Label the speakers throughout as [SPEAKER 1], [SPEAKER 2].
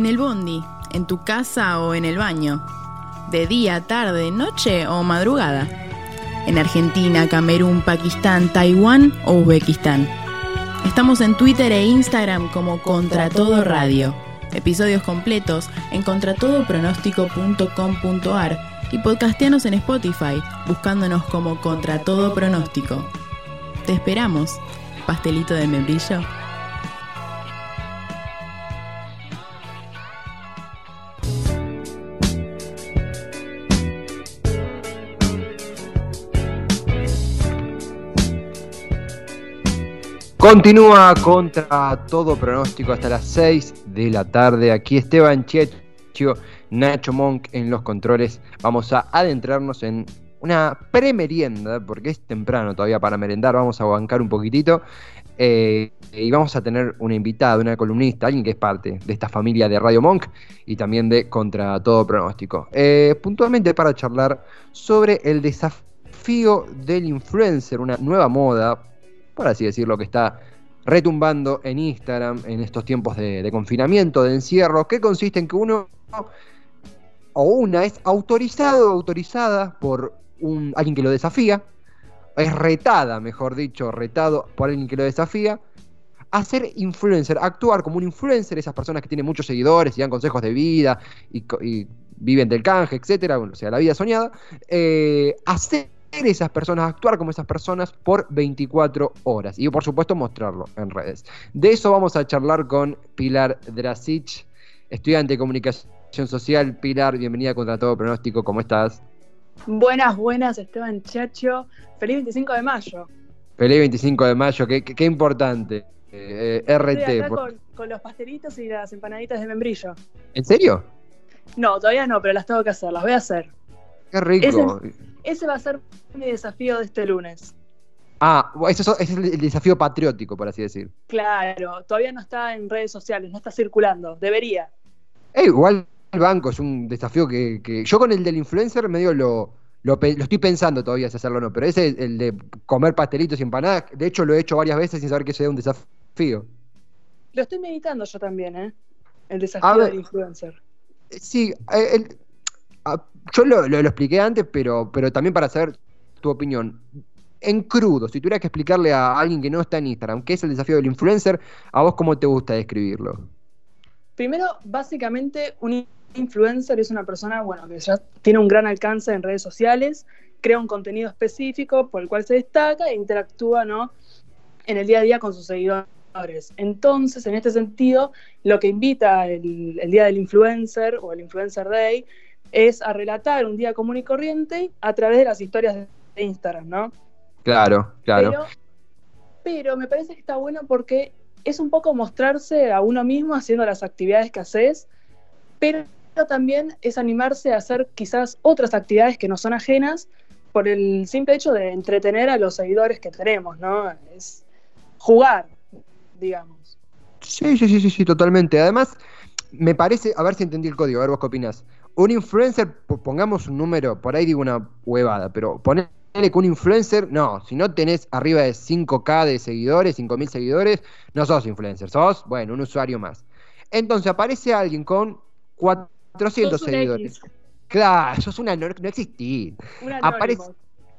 [SPEAKER 1] En el bondi, en tu casa o en el baño. De día, tarde, noche o madrugada. En Argentina, Camerún, Pakistán, Taiwán o Uzbekistán. Estamos en Twitter e Instagram como Contra Todo Radio. Episodios completos en contratodopronóstico.com.ar y podcastianos en Spotify, buscándonos como Contra Todo Pronóstico. Te esperamos, pastelito de membrillo.
[SPEAKER 2] Continúa contra todo pronóstico hasta las 6 de la tarde. Aquí Esteban Checho, Nacho Monk en los controles. Vamos a adentrarnos en una premerienda, porque es temprano todavía para merendar. Vamos a bancar un poquitito. Eh, y vamos a tener una invitada, una columnista, alguien que es parte de esta familia de Radio Monk y también de Contra Todo Pronóstico. Eh, puntualmente para charlar sobre el desafío del influencer, una nueva moda por así decirlo, que está retumbando en Instagram en estos tiempos de, confinamiento, de encierro, que consiste en que uno o una es autorizado o autorizada por un, alguien que lo desafía, es retada, mejor dicho, retado por alguien que lo desafía, a ser influencer, actuar como un influencer, esas personas que tienen muchos seguidores y dan consejos de vida y, viven del canje, etcétera, o sea, la vida soñada, eh, hacer esas personas, actuar como esas personas por 24 horas y por supuesto mostrarlo en redes. De eso vamos a charlar con Pilar Drasic, estudiante de comunicación social. Pilar, bienvenida contra todo pronóstico, ¿cómo estás?
[SPEAKER 3] Buenas, buenas, Esteban Chacho. Feliz 25 de mayo.
[SPEAKER 2] Feliz 25 de mayo, qué, importante.
[SPEAKER 3] Eh, RT. con, los pastelitos y las empanaditas de membrillo.
[SPEAKER 2] ¿En serio?
[SPEAKER 3] No, todavía no, pero las tengo que hacer, las voy a hacer.
[SPEAKER 2] Qué rico.
[SPEAKER 3] Ese va a ser mi desafío de este lunes.
[SPEAKER 2] Ah, ese es el desafío patriótico, por así decir.
[SPEAKER 3] Claro, todavía no está en redes sociales, no está circulando, debería.
[SPEAKER 2] Eh, igual el banco es un desafío que, Yo con el del influencer medio lo, lo, estoy pensando todavía si hacerlo o no, pero ese, el de comer pastelitos y empanadas, de hecho lo he hecho varias veces sin saber que sea un desafío.
[SPEAKER 3] Lo estoy meditando yo también, ¿eh? El desafío del influencer.
[SPEAKER 2] Sí, eh, el, Ah, yo lo, expliqué antes, pero, pero también para saber tu opinión. En crudo, si tuvieras que explicarle a alguien que no está en Instagram qué es el desafío del influencer, ¿a vos cómo te gusta describirlo?
[SPEAKER 3] Primero, básicamente, un influencer es una persona, bueno, que ya tiene un gran alcance en redes sociales, crea un contenido específico por el cual se destaca e interactúa, ¿no? En el día a día con sus seguidores. Entonces, en este sentido, lo que invita el, el Día del Influencer o el Influencer Day es a relatar un día común y corriente a través de las historias de Instagram, ¿no?
[SPEAKER 2] Claro, claro.
[SPEAKER 3] Pero, me parece que está bueno porque es un poco mostrarse a uno mismo haciendo las actividades que haces, pero también es animarse a hacer quizás otras actividades que no son ajenas por el simple hecho de entretener a los seguidores que tenemos, ¿no? Es jugar, digamos.
[SPEAKER 2] Sí, sí, sí, sí, sí, totalmente. Además, me parece, a ver si entendí el código, a ver vos qué opinás. Un influencer, pongamos un número, por ahí digo una huevada, pero ponerle que un influencer, no, si no tenés arriba de 5K de seguidores, 5.000 seguidores, no sos influencer, sos, bueno, un usuario más. Entonces aparece alguien con 400 seguidores. Claro, sos una no, no existís. Aparece,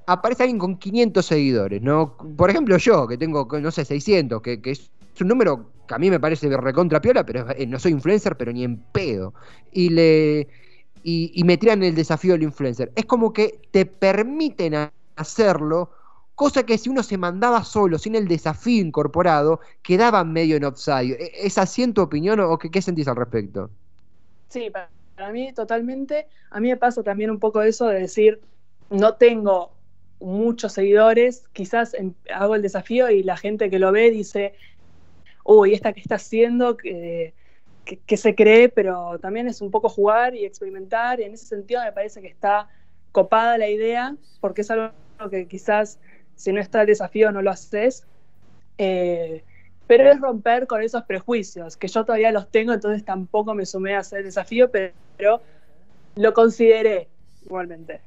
[SPEAKER 2] aparece alguien con 500 seguidores, ¿no? Por ejemplo, yo, que tengo, no sé, 600, que, que es un número que a mí me parece recontra piola, pero eh, no soy influencer, pero ni en pedo. Y le y, me tiran el desafío del influencer. Es como que te permiten hacerlo, cosa que si uno se mandaba solo, sin el desafío incorporado, quedaba medio en offside. ¿E-, ¿Es así en tu opinión o qué, qué sentís al respecto?
[SPEAKER 3] Sí, para mí totalmente. A mí me pasa también un poco eso de decir, no tengo muchos seguidores, quizás hago el desafío y la gente que lo ve dice, uy, esta que está haciendo, que que, se cree, pero también es un poco jugar y experimentar, y en ese sentido me parece que está copada la idea, porque es algo que quizás si no está el desafío no lo haces, eh, pero es romper con esos prejuicios, que yo todavía los tengo, entonces tampoco me sumé a hacer el desafío, pero, lo consideré igualmente.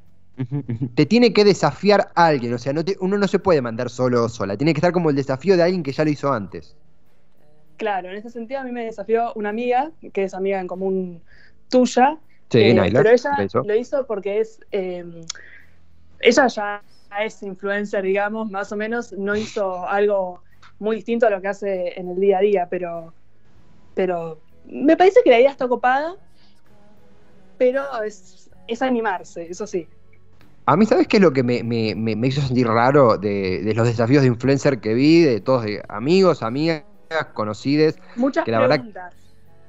[SPEAKER 2] Te tiene que desafiar a alguien, o sea, no uno no se puede mandar solo o sola, tiene que estar como el desafío de alguien que ya lo hizo antes.
[SPEAKER 3] Claro, en ese sentido a mí me desafió una amiga, que es amiga en común tuya.
[SPEAKER 2] Sí,
[SPEAKER 3] eh,
[SPEAKER 2] Naila,
[SPEAKER 3] pero ella lo hizo porque es. eh, ella ya es influencer, digamos, más o menos, no hizo algo muy distinto a lo que hace en el día a día, pero. Pero me parece que la idea está ocupada, pero es, es animarse, eso sí.
[SPEAKER 2] A mí, ¿sabes qué es lo que me, me- me- me hizo sentir raro de, de los desafíos de influencer que vi, de todos de amigos, amigas, conocides?
[SPEAKER 3] Muchas
[SPEAKER 2] Que la verdad-
[SPEAKER 3] preguntas.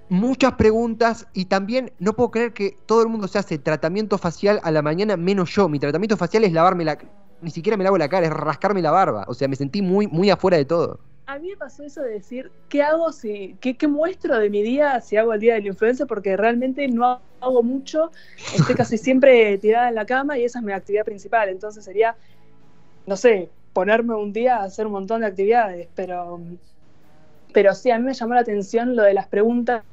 [SPEAKER 2] Muchas preguntas y también no puedo creer que todo el mundo se hace tratamiento facial a la mañana, menos yo. Mi tratamiento facial es lavarme la... Ni siquiera me lavo la cara, es rascarme la barba. O sea, me sentí muy, muy afuera de todo.
[SPEAKER 3] A mí me pasó eso de decir, ¿qué hago si, qué, qué muestro de mi día si hago el día del influencer? Porque realmente no hago mucho, estoy casi siempre tirada en la cama y esa es mi actividad principal. Entonces sería, no sé, ponerme un día a hacer un montón de actividades, pero, pero sí, a mí me llamó la atención lo de las preguntas,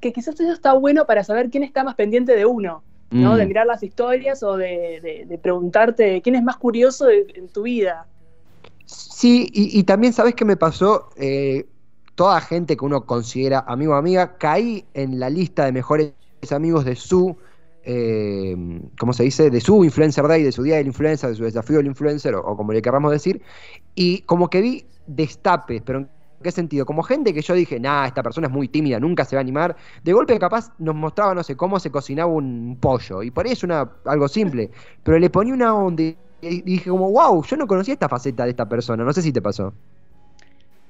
[SPEAKER 3] que quizás eso está bueno para saber quién está más pendiente de uno. ¿no?
[SPEAKER 2] Mm.
[SPEAKER 3] De mirar las historias o de, de- de preguntarte quién es más curioso de- en tu vida.
[SPEAKER 2] Sí, y, y también sabes qué me pasó, Eh, toda gente que uno considera amigo o amiga, caí en la lista de mejores amigos de su, eh, ¿cómo se dice? De su Influencer Day, de su Día del Influencer, de su desafío del influencer, o, o como le queramos decir, y como que vi destapes, pero ¿en qué sentido? Como gente que yo dije, nah, esta persona es muy tímida, nunca se va a animar, de golpe capaz nos mostraba, no sé, cómo se cocinaba un pollo, y por ahí es una, algo simple, pero le ponía una onda y dije como, wow, yo no conocía esta faceta de esta persona, no sé si te pasó.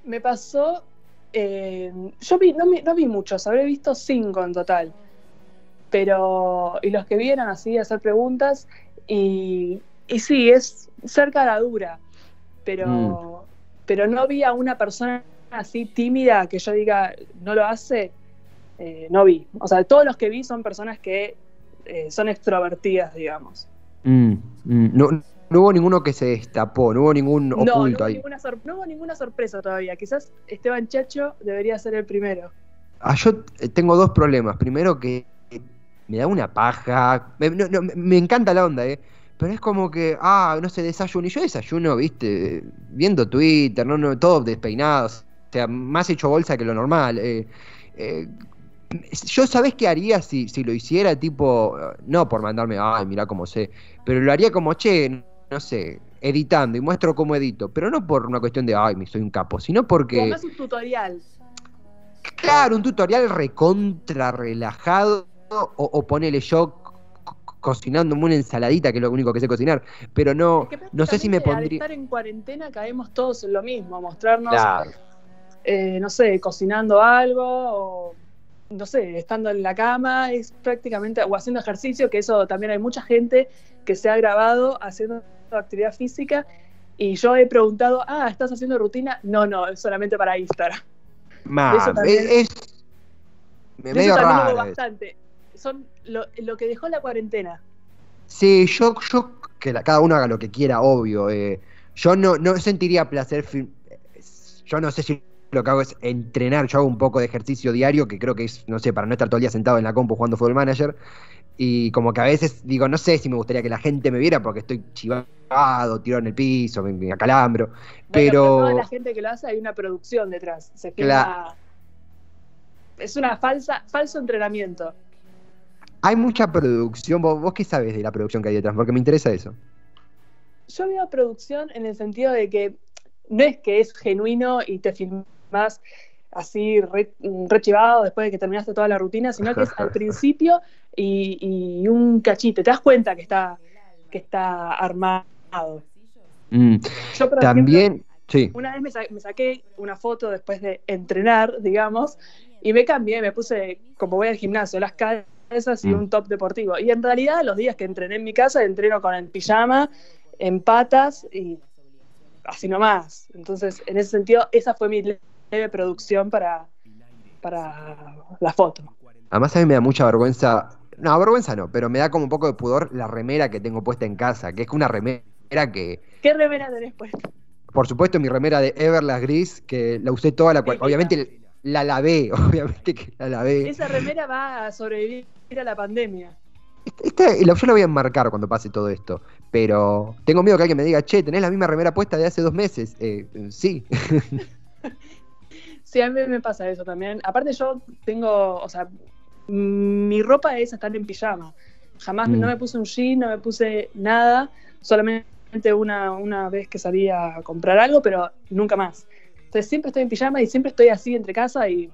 [SPEAKER 3] Me pasó. eh, yo vi, no, vi- no vi muchos, habré visto cinco en total. Pero. Y los que vieron así, hacer preguntas. Y, y sí, es ser cara dura. Pero. Pero no vi a una persona así tímida que yo diga, no lo hace. eh, no vi. O sea, todos los que vi son personas que eh, son extrovertidas, digamos.
[SPEAKER 2] Mm, mm, no, no hubo ninguno que se destapó, no hubo ningún
[SPEAKER 3] No, no
[SPEAKER 2] oculto
[SPEAKER 3] hubo,
[SPEAKER 2] ahí.
[SPEAKER 3] ninguna no hubo ninguna sorpresa todavía. Quizás Esteban Chacho debería ser el primero.
[SPEAKER 2] Ah, yo eh, tengo dos problemas. Primero que me da una paja. Me, no, no, me encanta la onda, ¿eh? Pero es como que, ah, no sé, desayuno. Y yo desayuno, viste, viendo Twitter, no, no, todo despeinado. O sea, más hecho bolsa que lo normal. eh, eh, yo, ¿sabés qué haría si, si lo hiciera? Tipo, no por mandarme, ay, mirá cómo sé. Pero lo haría como, che, no sé, editando y muestro cómo edito. Pero no por una cuestión de, ay, me soy un capo, sino
[SPEAKER 3] Como
[SPEAKER 2] porque.
[SPEAKER 3] más un tutorial.
[SPEAKER 2] Claro, un tutorial recontra relajado o, o ponele yo co- co- cocinándome una ensaladita, que es lo único que sé cocinar, pero no,
[SPEAKER 3] Es que
[SPEAKER 2] no sé si me pondría...
[SPEAKER 3] Al estar en cuarentena caemos todos en lo mismo, mostrarnos,
[SPEAKER 2] Claro.
[SPEAKER 3] Eh, no sé, cocinando algo o, no sé, estando en la cama, es prácticamente, o haciendo ejercicio, que eso también hay mucha gente que se ha grabado haciendo actividad física y yo he preguntado, ah, ¿estás haciendo rutina? No, no, es solamente para Instagram. Eso también-
[SPEAKER 2] es, es
[SPEAKER 3] De
[SPEAKER 2] medio
[SPEAKER 3] eso también hubo
[SPEAKER 2] raro.
[SPEAKER 3] bastante. Son lo, lo que dejó la cuarentena.
[SPEAKER 2] Sí, yo, yo que la- cada uno haga lo que quiera, obvio. eh, yo no, no sentiría placer. fil- Yo no sé si lo que hago es entrenar. Yo hago un poco de ejercicio diario, que creo que es, no sé, para no estar todo el día sentado en la compu jugando Football Manager. Y como que a veces digo, no sé si me gustaría que la gente me viera porque estoy chivado, tirado en el piso, me, me acalambro.
[SPEAKER 3] Bueno,
[SPEAKER 2] Pero.
[SPEAKER 3] toda la gente que lo hace hay una producción detrás. Se filma-
[SPEAKER 2] Claro.
[SPEAKER 3] Es una falsa, falso entrenamiento.
[SPEAKER 2] Hay mucha producción. ¿Vos, vos qué sabes de la producción que hay detrás? Porque me interesa eso.
[SPEAKER 3] Yo veo producción en el sentido de que no es que es genuino y te filmás así re, re chivado después de que terminaste toda la rutina, sino que es al principio y, y un cachito. Te das cuenta que está, que está armado.
[SPEAKER 2] Mm,
[SPEAKER 3] Yo, por ejemplo,
[SPEAKER 2] También. Sí.
[SPEAKER 3] Una vez me, sa- me saqué una foto después de entrenar, digamos, y me cambié, me puse, como voy al gimnasio, las calzas y
[SPEAKER 2] Mm.
[SPEAKER 3] un top deportivo. Y en realidad los días que entrené en mi casa, entreno con el pijama, en patas y así nomás. Entonces, en ese sentido, esa fue mi leve producción para, para la foto.
[SPEAKER 2] Además a mí me da mucha vergüenza, no, vergüenza no, pero me da como un poco de pudor la remera que tengo puesta en casa, que es una remera que,
[SPEAKER 3] ¿Qué remera tenés puesta?
[SPEAKER 2] por supuesto, mi remera de Everlast Gris, que la usé toda la cual,
[SPEAKER 3] Típica.
[SPEAKER 2] obviamente la lavé, obviamente que la lavé.
[SPEAKER 3] Esa remera va a sobrevivir a la pandemia.
[SPEAKER 2] Yo la voy a enmarcar cuando pase todo esto, pero tengo miedo que alguien me diga, che, tenés la misma remera puesta de hace dos meses. Eh, sí,
[SPEAKER 3] Sí, a mí me pasa eso también. Aparte yo tengo, o sea, mi ropa es estar en pijama. Jamás
[SPEAKER 2] Mm.
[SPEAKER 3] no me puse un jean, no me puse nada, solamente una, una vez que salí a comprar algo, pero nunca más. Entonces siempre estoy en pijama y siempre estoy así entre casa y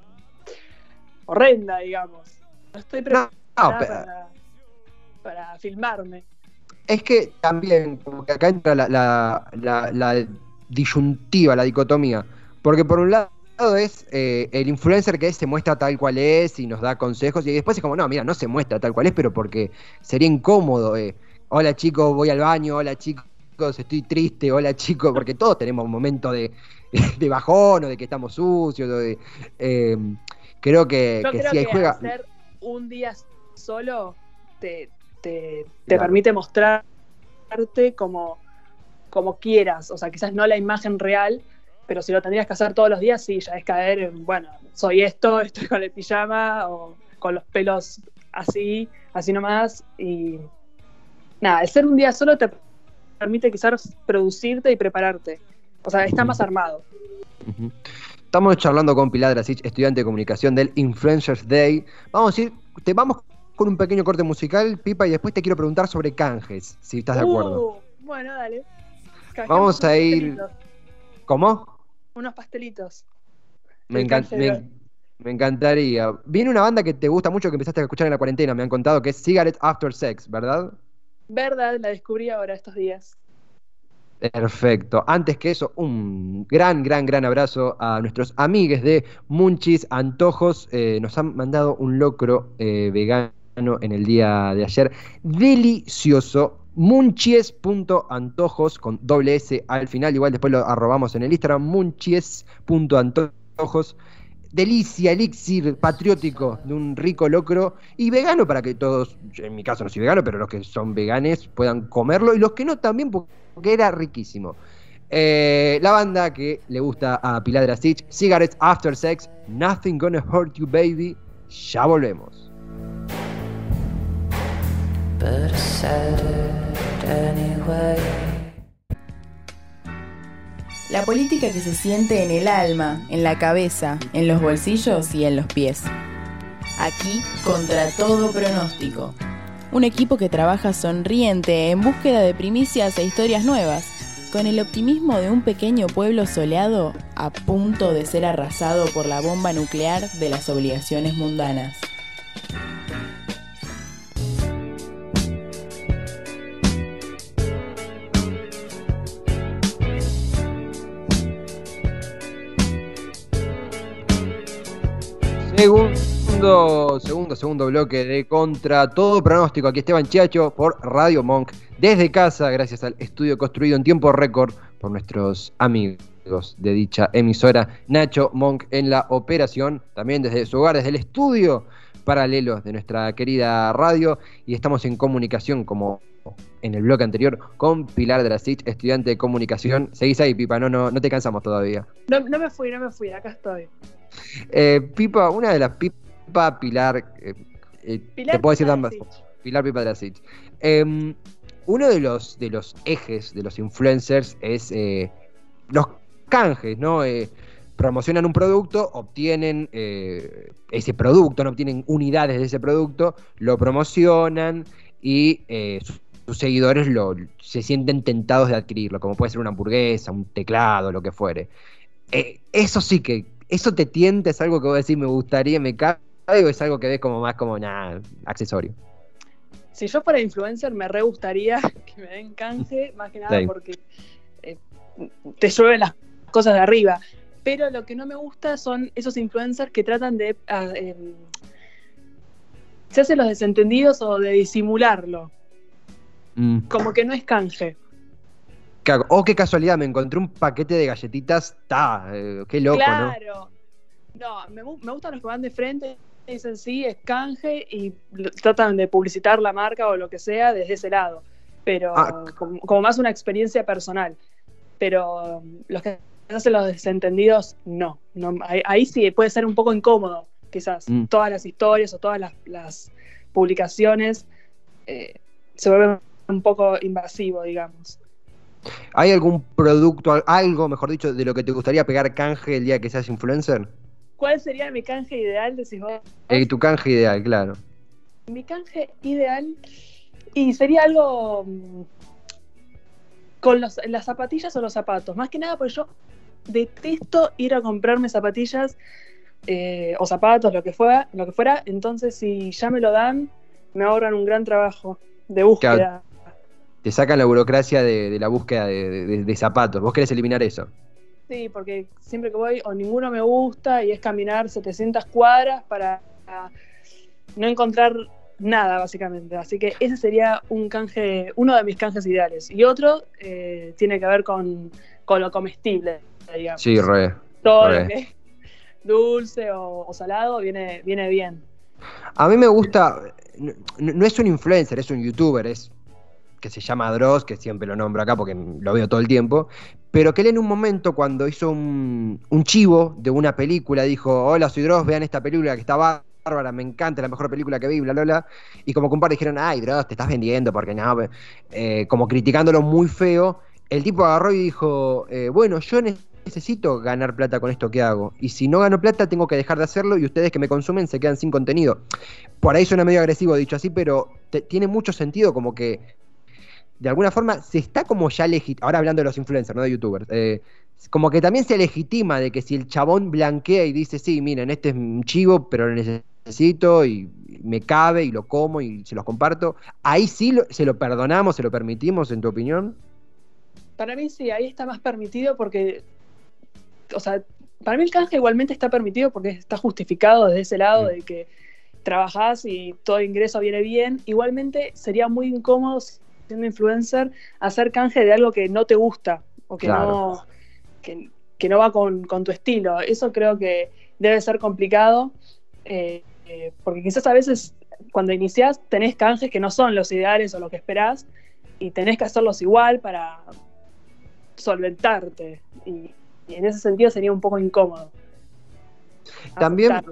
[SPEAKER 3] horrenda, digamos. No estoy
[SPEAKER 2] No,
[SPEAKER 3] preparada
[SPEAKER 2] no, pero-
[SPEAKER 3] para, para filmarme.
[SPEAKER 2] Es que también, como que acá entra la, la, la- la disyuntiva, la dicotomía. Porque por un lado es eh, el influencer que se muestra tal cual es y nos da consejos, y después es como, no, mira, no se muestra tal cual es, pero porque sería incómodo. eh. Hola chicos, voy al baño, hola chicos, estoy triste, hola chicos, porque todos tenemos un momento de, de bajón o de que estamos sucios. o de, eh, creo que,
[SPEAKER 3] Yo
[SPEAKER 2] que
[SPEAKER 3] creo
[SPEAKER 2] sí, ahí
[SPEAKER 3] que
[SPEAKER 2] juega.
[SPEAKER 3] hacer un día solo te, te, te
[SPEAKER 2] Claro.
[SPEAKER 3] permite mostrarte como, como quieras. O sea, quizás no la imagen real, pero si lo tendrías que hacer todos los días, sí, ya es caer en, bueno, soy esto, estoy con el pijama o con los pelos así, así nomás. Y nada, el ser un día solo te permite quizás producirte y prepararte. O sea, está más armado.
[SPEAKER 2] Estamos charlando con Pilar Drasic, estudiante de comunicación del Influencers Day. Vamos a ir, te vamos con un pequeño corte musical, Pipa, y después te quiero preguntar sobre canjes, si estás de acuerdo.
[SPEAKER 3] Uh, bueno, dale.
[SPEAKER 2] Vamos a ir- ¿Cómo?
[SPEAKER 3] Unos pastelitos.
[SPEAKER 2] Me, encan- me encantaría. Viene una banda que te gusta mucho que empezaste a escuchar en la cuarentena, me han contado que es Cigarette After Sex, ¿verdad?
[SPEAKER 3] Verdad, la descubrí ahora estos días.
[SPEAKER 2] Perfecto. Antes que eso, un gran, gran, gran abrazo a nuestros amigues de Munchis Antojos. Eh, nos han mandado un locro eh, vegano en el día de ayer. Delicioso. Munchies.antojos con doble S al final. Igual después lo arrobamos en el Instagram. Munchies.antojos. Delicia, elixir patriótico de un rico locro y vegano para que todos, en mi caso no soy vegano, pero los que son veganes puedan comerlo y los que no también porque era riquísimo. Eh, la banda que le gusta a Pilar Drasic, Cigarettes After Sex, Nothing Gonna Hurt You Baby. Ya volvemos.
[SPEAKER 1] La política que se siente en el alma, en la cabeza, en los bolsillos y en los pies. Aquí, contra todo pronóstico. Un equipo que trabaja sonriente en búsqueda de primicias e historias nuevas, con el optimismo de un pequeño pueblo soleado a punto de ser arrasado por la bomba nuclear de las obligaciones mundanas.
[SPEAKER 2] Segundo, segundo, segundo bloque de Contra Todo Pronóstico. Aquí Esteban Chiacho por Radio Monk. Desde casa, gracias al estudio construido en tiempo récord por nuestros amigos de dicha emisora. Nacho Monk en la operación. También desde su hogar, desde el estudio paralelo de nuestra querida radio. Y estamos en comunicación, como en el bloque anterior, con Pilar Drasic, estudiante de comunicación. Seguís ahí, Pipa, no, no, no te cansamos todavía.
[SPEAKER 3] No, no me fui, no me fui, acá estoy.
[SPEAKER 2] Eh, Pipa, una de las Pipa Pilar, eh, eh,
[SPEAKER 3] Pilar
[SPEAKER 2] te puedo decir ambas. Pilar Pipa Drasic. Eh, uno de los, de los ejes de los influencers es eh, los canjes, ¿no? Promocionan un producto, obtienen ese producto, no obtienen unidades de ese producto, lo promocionan y sus, sus seguidores lo, se sienten tentados de adquirirlo, como puede ser una hamburguesa, un teclado, lo que fuere. Eso sí que, eso te tienta, es algo que vos decís, me gustaría, me cae, o es algo que ves como más como nada, accesorio.
[SPEAKER 3] Si yo fuera influencer, me re gustaría que me den canje, más que nada
[SPEAKER 2] Sí.
[SPEAKER 3] porque eh, te llueven las cosas de arriba. Pero lo que no me gusta son esos influencers que tratan de. ah, em, se hacen los desentendidos o de disimularlo.
[SPEAKER 2] Mm.
[SPEAKER 3] Como que no es canje.
[SPEAKER 2] Cago. Oh, qué casualidad, me encontré un paquete de galletitas. Ta, eh, qué loco, ¿no?
[SPEAKER 3] claro. No, me, me gustan los que van de frente dicen sí, es canje y tratan de publicitar la marca o lo que sea desde ese lado. Pero
[SPEAKER 2] Ah.
[SPEAKER 3] como, como más una experiencia personal. Pero um, los que hacen los desentendidos, no. no ahí, ahí sí puede ser un poco incómodo, quizás.
[SPEAKER 2] Mm.
[SPEAKER 3] Todas las historias o todas las, las publicaciones eh, se vuelven un poco invasivo, digamos.
[SPEAKER 2] ¿Hay algún producto, al- algo, mejor dicho, de lo que te gustaría pegar canje el día que seas influencer?
[SPEAKER 3] ¿Cuál sería mi canje ideal? Decís vos.
[SPEAKER 2] Eh, tu canje ideal, claro.
[SPEAKER 3] Mi canje ideal. Y sería algo. mm, Con los- las zapatillas o los zapatos. Más que nada porque yo detesto ir a comprarme zapatillas eh, o zapatos, lo que, fuera, lo que fuera. Entonces, si ya me lo dan, me ahorran un gran trabajo de búsqueda.
[SPEAKER 2] Claro. Te sacan la burocracia de, de la búsqueda de, de- de zapatos. Vos querés eliminar eso.
[SPEAKER 3] Sí, porque siempre que voy o ninguno me gusta y es caminar 700 cuadras para no encontrar nada, básicamente. Así que ese sería un canje, uno de mis canjes ideales. Y otro eh, tiene que ver con, con lo comestible, digamos.
[SPEAKER 2] Sí, re.
[SPEAKER 3] Todo
[SPEAKER 2] re.
[SPEAKER 3] lo que es dulce o, o salado viene, viene bien.
[SPEAKER 2] A mí me gusta, no, no es un influencer, es un youtuber, es que se llama Dross, que siempre lo nombro acá porque lo veo todo el tiempo, pero que él en un momento cuando hizo un, un chivo de una película dijo, hola, soy Dross, vean esta película que está bárbara, me encanta, la mejor película que vi, bla, bla, bla, y como compadre dijeron, ay, Dross, te estás vendiendo porque no, eh, como criticándolo muy feo, el tipo agarró y dijo, eh, bueno, yo necesito ganar plata con esto que hago. Y si no gano plata, tengo que dejar de hacerlo y ustedes que me consumen se quedan sin contenido. Por ahí suena medio agresivo dicho así, pero tiene mucho sentido como que de alguna forma se está como ya legitimando, ahora hablando de los influencers, no de youtubers, eh, como que también se legitima de que si el chabón blanquea y dice, sí, miren, este es un chivo, pero lo necesito y me cabe y lo como y se los comparto, ahí sí lo- se lo perdonamos, se lo permitimos, en tu opinión.
[SPEAKER 3] Para mí sí, ahí está más permitido porque, o sea, para mí el canje igualmente está permitido porque está justificado desde ese lado de que trabajás y todo ingreso viene bien. Igualmente sería muy incómodo siendo influencer hacer canje de algo que no te gusta o que
[SPEAKER 2] Claro.
[SPEAKER 3] no que, que no va con, con tu estilo. Eso creo que debe ser complicado eh, eh, porque quizás a veces cuando iniciás tenés canjes que no son los ideales o lo que esperás y tenés que hacerlos igual para solventarte. Y, y en ese sentido sería un poco incómodo.
[SPEAKER 2] También-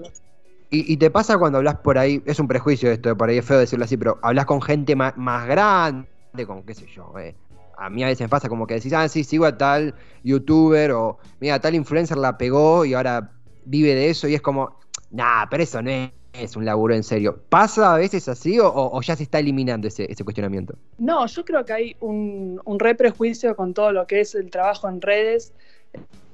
[SPEAKER 2] y te pasa cuando hablas por ahí, es un prejuicio esto, por ahí es feo decirlo así, pero hablas con gente más, más grande, con qué sé yo, eh. A mí a veces me pasa como que decís, ah, sí, sigo a tal youtuber o mira, tal influencer la pegó y ahora vive de eso y es como, nah, pero eso no es, es un laburo en serio. ¿Pasa a veces así o, ya se está eliminando ese, ese cuestionamiento?
[SPEAKER 3] No, yo creo que hay un, un re prejuicio con todo lo que es el trabajo en redes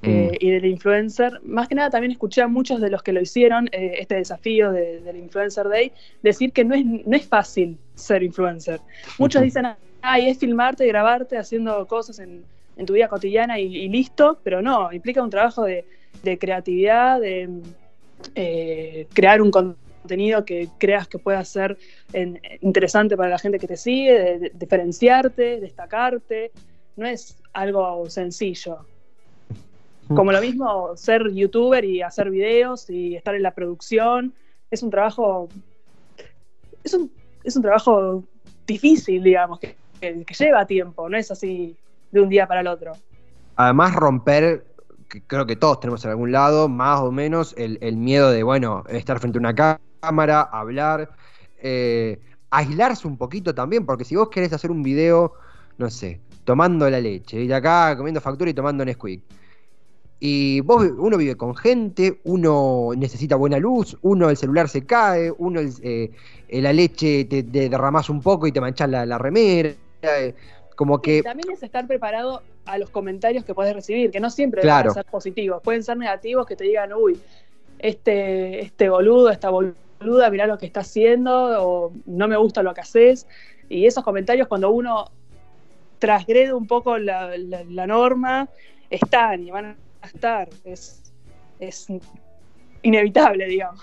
[SPEAKER 3] eh,
[SPEAKER 2] Mm.
[SPEAKER 3] y del influencer. Más que nada también escuché a muchos de los que lo hicieron, eh, este desafío de- del Influencer Day, decir que no es, no es fácil ser influencer. Muchos dicen, ay, es filmarte y grabarte haciendo cosas en, tu vida cotidiana y, y listo, pero no, implica un trabajo de, creatividad, de eh, crear un contenido que creas que pueda ser interesante para la gente que te sigue, de, de- diferenciarte, destacarte. No es algo sencillo. Como lo mismo ser youtuber y hacer videos y estar en la producción, es un trabajo, es un, es un trabajo difícil, digamos, que, que- lleva tiempo, no es así de un día para el otro.
[SPEAKER 2] Además, romper, que creo que todos tenemos en algún lado, más o menos, el, miedo de, bueno, estar frente a una cá- cámara, hablar, eh, aislarse un poquito también, porque si vos querés hacer un video, no sé, tomando la leche, de acá comiendo factura y tomando Nesquik. Y vos, uno vive con gente, uno necesita buena luz, uno el celular se cae, uno el, eh, eh, la leche te, te derramás un poco y te manchás la, la remera. Eh, como
[SPEAKER 3] Y
[SPEAKER 2] que
[SPEAKER 3] también es estar preparado a los comentarios que puedes recibir, que no siempre
[SPEAKER 2] Claro.
[SPEAKER 3] van a ser positivos, pueden ser negativos que te digan, uy, este, este boludo, esta boluda, mirá lo que está haciendo, o no me gusta lo que haces. Y esos comentarios cuando uno transgrede un poco la, la- la norma, están y van a estar. Es, es inevitable, digamos.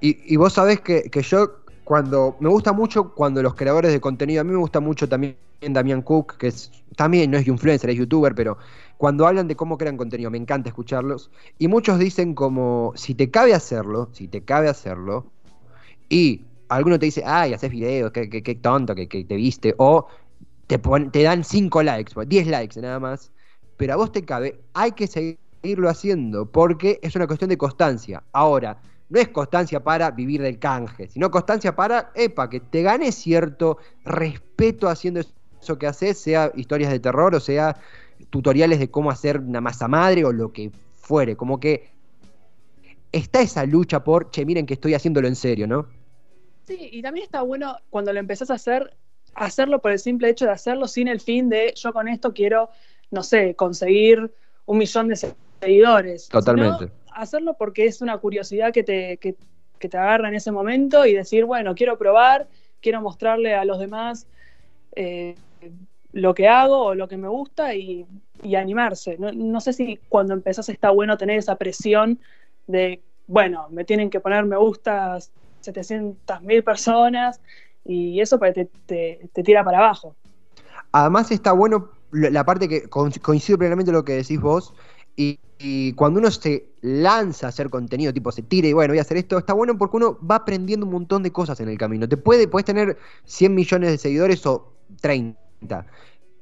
[SPEAKER 2] Y, y vos sabés que, que yo, cuando. Me gusta mucho cuando los creadores de contenido. A mí me gusta mucho también Damián Cook, que es, también no es influencer, es youtuber, pero cuando hablan de cómo crean contenido, me encanta escucharlos. Y muchos dicen como: si te cabe hacerlo, si te cabe hacerlo, y alguno te dice, ay, haces videos, qué, qué- qué tonto que, te viste, o te, te dan 5 likes, 10 likes nada más, pero a vos te cabe, hay que seguirlo haciendo, porque es una cuestión de constancia. Ahora, no es constancia para vivir del canje, sino constancia para, epa, que te ganes cierto respeto haciendo eso que haces, sea historias de terror o sea tutoriales de cómo hacer una masa madre o lo que fuere, como que está esa lucha por, che, miren que estoy haciéndolo en serio, ¿no?
[SPEAKER 3] Sí, y también está bueno cuando lo empezás a hacer, hacerlo por el simple hecho de hacerlo sin el fin de yo con esto quiero, no sé, conseguir un millón de seguidores.
[SPEAKER 2] Totalmente.
[SPEAKER 3] Sino hacerlo porque es una curiosidad que te, que, que te agarra en ese momento y decir, bueno, quiero probar, quiero mostrarle a los demás eh, lo que hago o lo que me gusta y, animarse. No, no, sé si cuando empezás está bueno tener esa presión de, bueno, me tienen que poner me gusta 700 mil personas y eso te, te, te, tira para abajo.
[SPEAKER 2] Además está bueno la parte que coincido plenamente lo que decís vos y, y, cuando uno se lanza a hacer contenido, tipo se tira y bueno, voy a hacer esto, está bueno porque uno va aprendiendo un montón de cosas en el camino. Te puede, puedes tener 100 millones de seguidores o 30,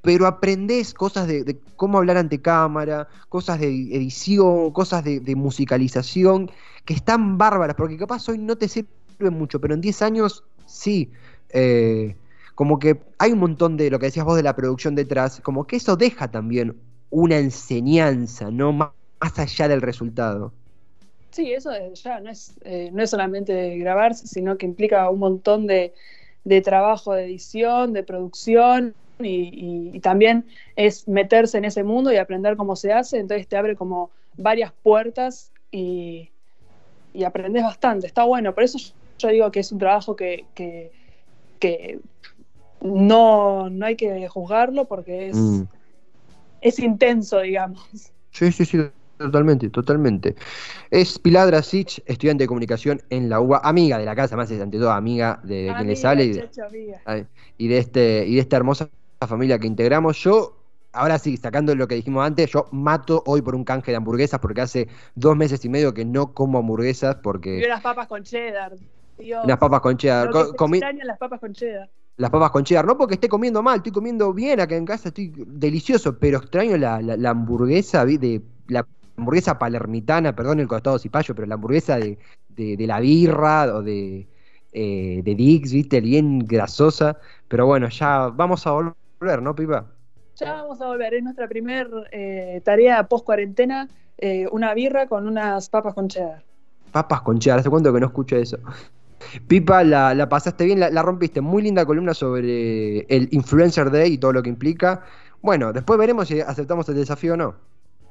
[SPEAKER 2] pero aprendes cosas de, cómo hablar ante cámara, cosas de edición, cosas de, musicalización, que están bárbaras, porque capaz hoy no te sirven mucho, pero en 10 años sí. Eh, como que hay un montón de lo que decías vos de la producción detrás, como que eso deja también una enseñanza, ¿no? Más, allá del resultado.
[SPEAKER 3] Sí, eso ya no es, eh, no es solamente grabarse, sino que implica un montón de trabajo de edición, de producción, y, también es meterse en ese mundo y aprender cómo se hace, entonces te abre como varias puertas y, y aprendes bastante, está bueno, por eso yo digo que es un trabajo que, que, que no, no, hay que juzgarlo porque es, mm. es intenso, digamos.
[SPEAKER 2] Sí, sí, sí, totalmente, totalmente. Es Pilar Drasic, estudiante de comunicación en la UBA, amiga de la casa, más es ante todo amiga de, amiga, quien le sale y de, y de, este, y de esta hermosa familia que integramos. Yo, ahora sí, sacando lo que dijimos antes, yo mato hoy por un canje de hamburguesas porque hace dos meses y medio que no como hamburguesas porque...
[SPEAKER 3] Y unas papas con cheddar. Dios.
[SPEAKER 2] Unas papas con cheddar.
[SPEAKER 3] Lo que Comi... las papas con cheddar.
[SPEAKER 2] Las papas con cheddar, no porque esté comiendo mal, estoy comiendo bien acá en casa, estoy delicioso, pero extraño la, la, la hamburguesa de la hamburguesa palermitana, perdón el costado cipallo, pero la hamburguesa de, de, de la birra o de, eh, de Dix, viste, bien grasosa. Pero bueno, ya vamos a volver, ¿no, Pipa?
[SPEAKER 3] Ya vamos a volver, es nuestra primera eh, tarea post cuarentena, eh, una birra con unas papas con cheddar.
[SPEAKER 2] Papas con cheddar, ¿hace cuánto que no escucho eso? Pipa, la, la pasaste bien, la, la, rompiste. Muy linda columna sobre el Influencer Day y todo lo que implica. Bueno, después veremos si aceptamos el desafío o no.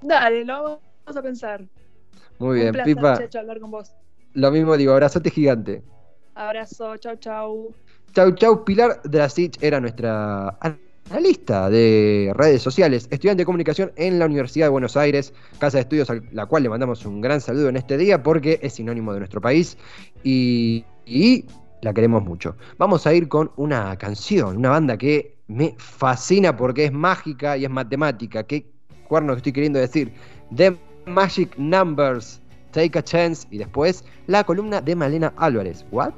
[SPEAKER 3] Dale, lo vamos a pensar.
[SPEAKER 2] Muy bien,
[SPEAKER 3] Un placer,
[SPEAKER 2] Pipa.
[SPEAKER 3] Checho, hablar con vos.
[SPEAKER 2] Lo mismo digo, abrazote gigante.
[SPEAKER 3] Abrazo, chau, chau.
[SPEAKER 2] Chau, chau. Pilar Drasic era nuestra analista de redes sociales, estudiante de comunicación en la Universidad de Buenos Aires, casa de estudios a la cual le mandamos un gran saludo en este día porque es sinónimo de nuestro país y, la queremos mucho. Vamos a ir con una canción, una banda que me fascina porque es mágica y es matemática. ¿Qué cuerno estoy queriendo decir? The Magic Numbers, Take a Chance y después la columna de Malena Álvarez. ¿What?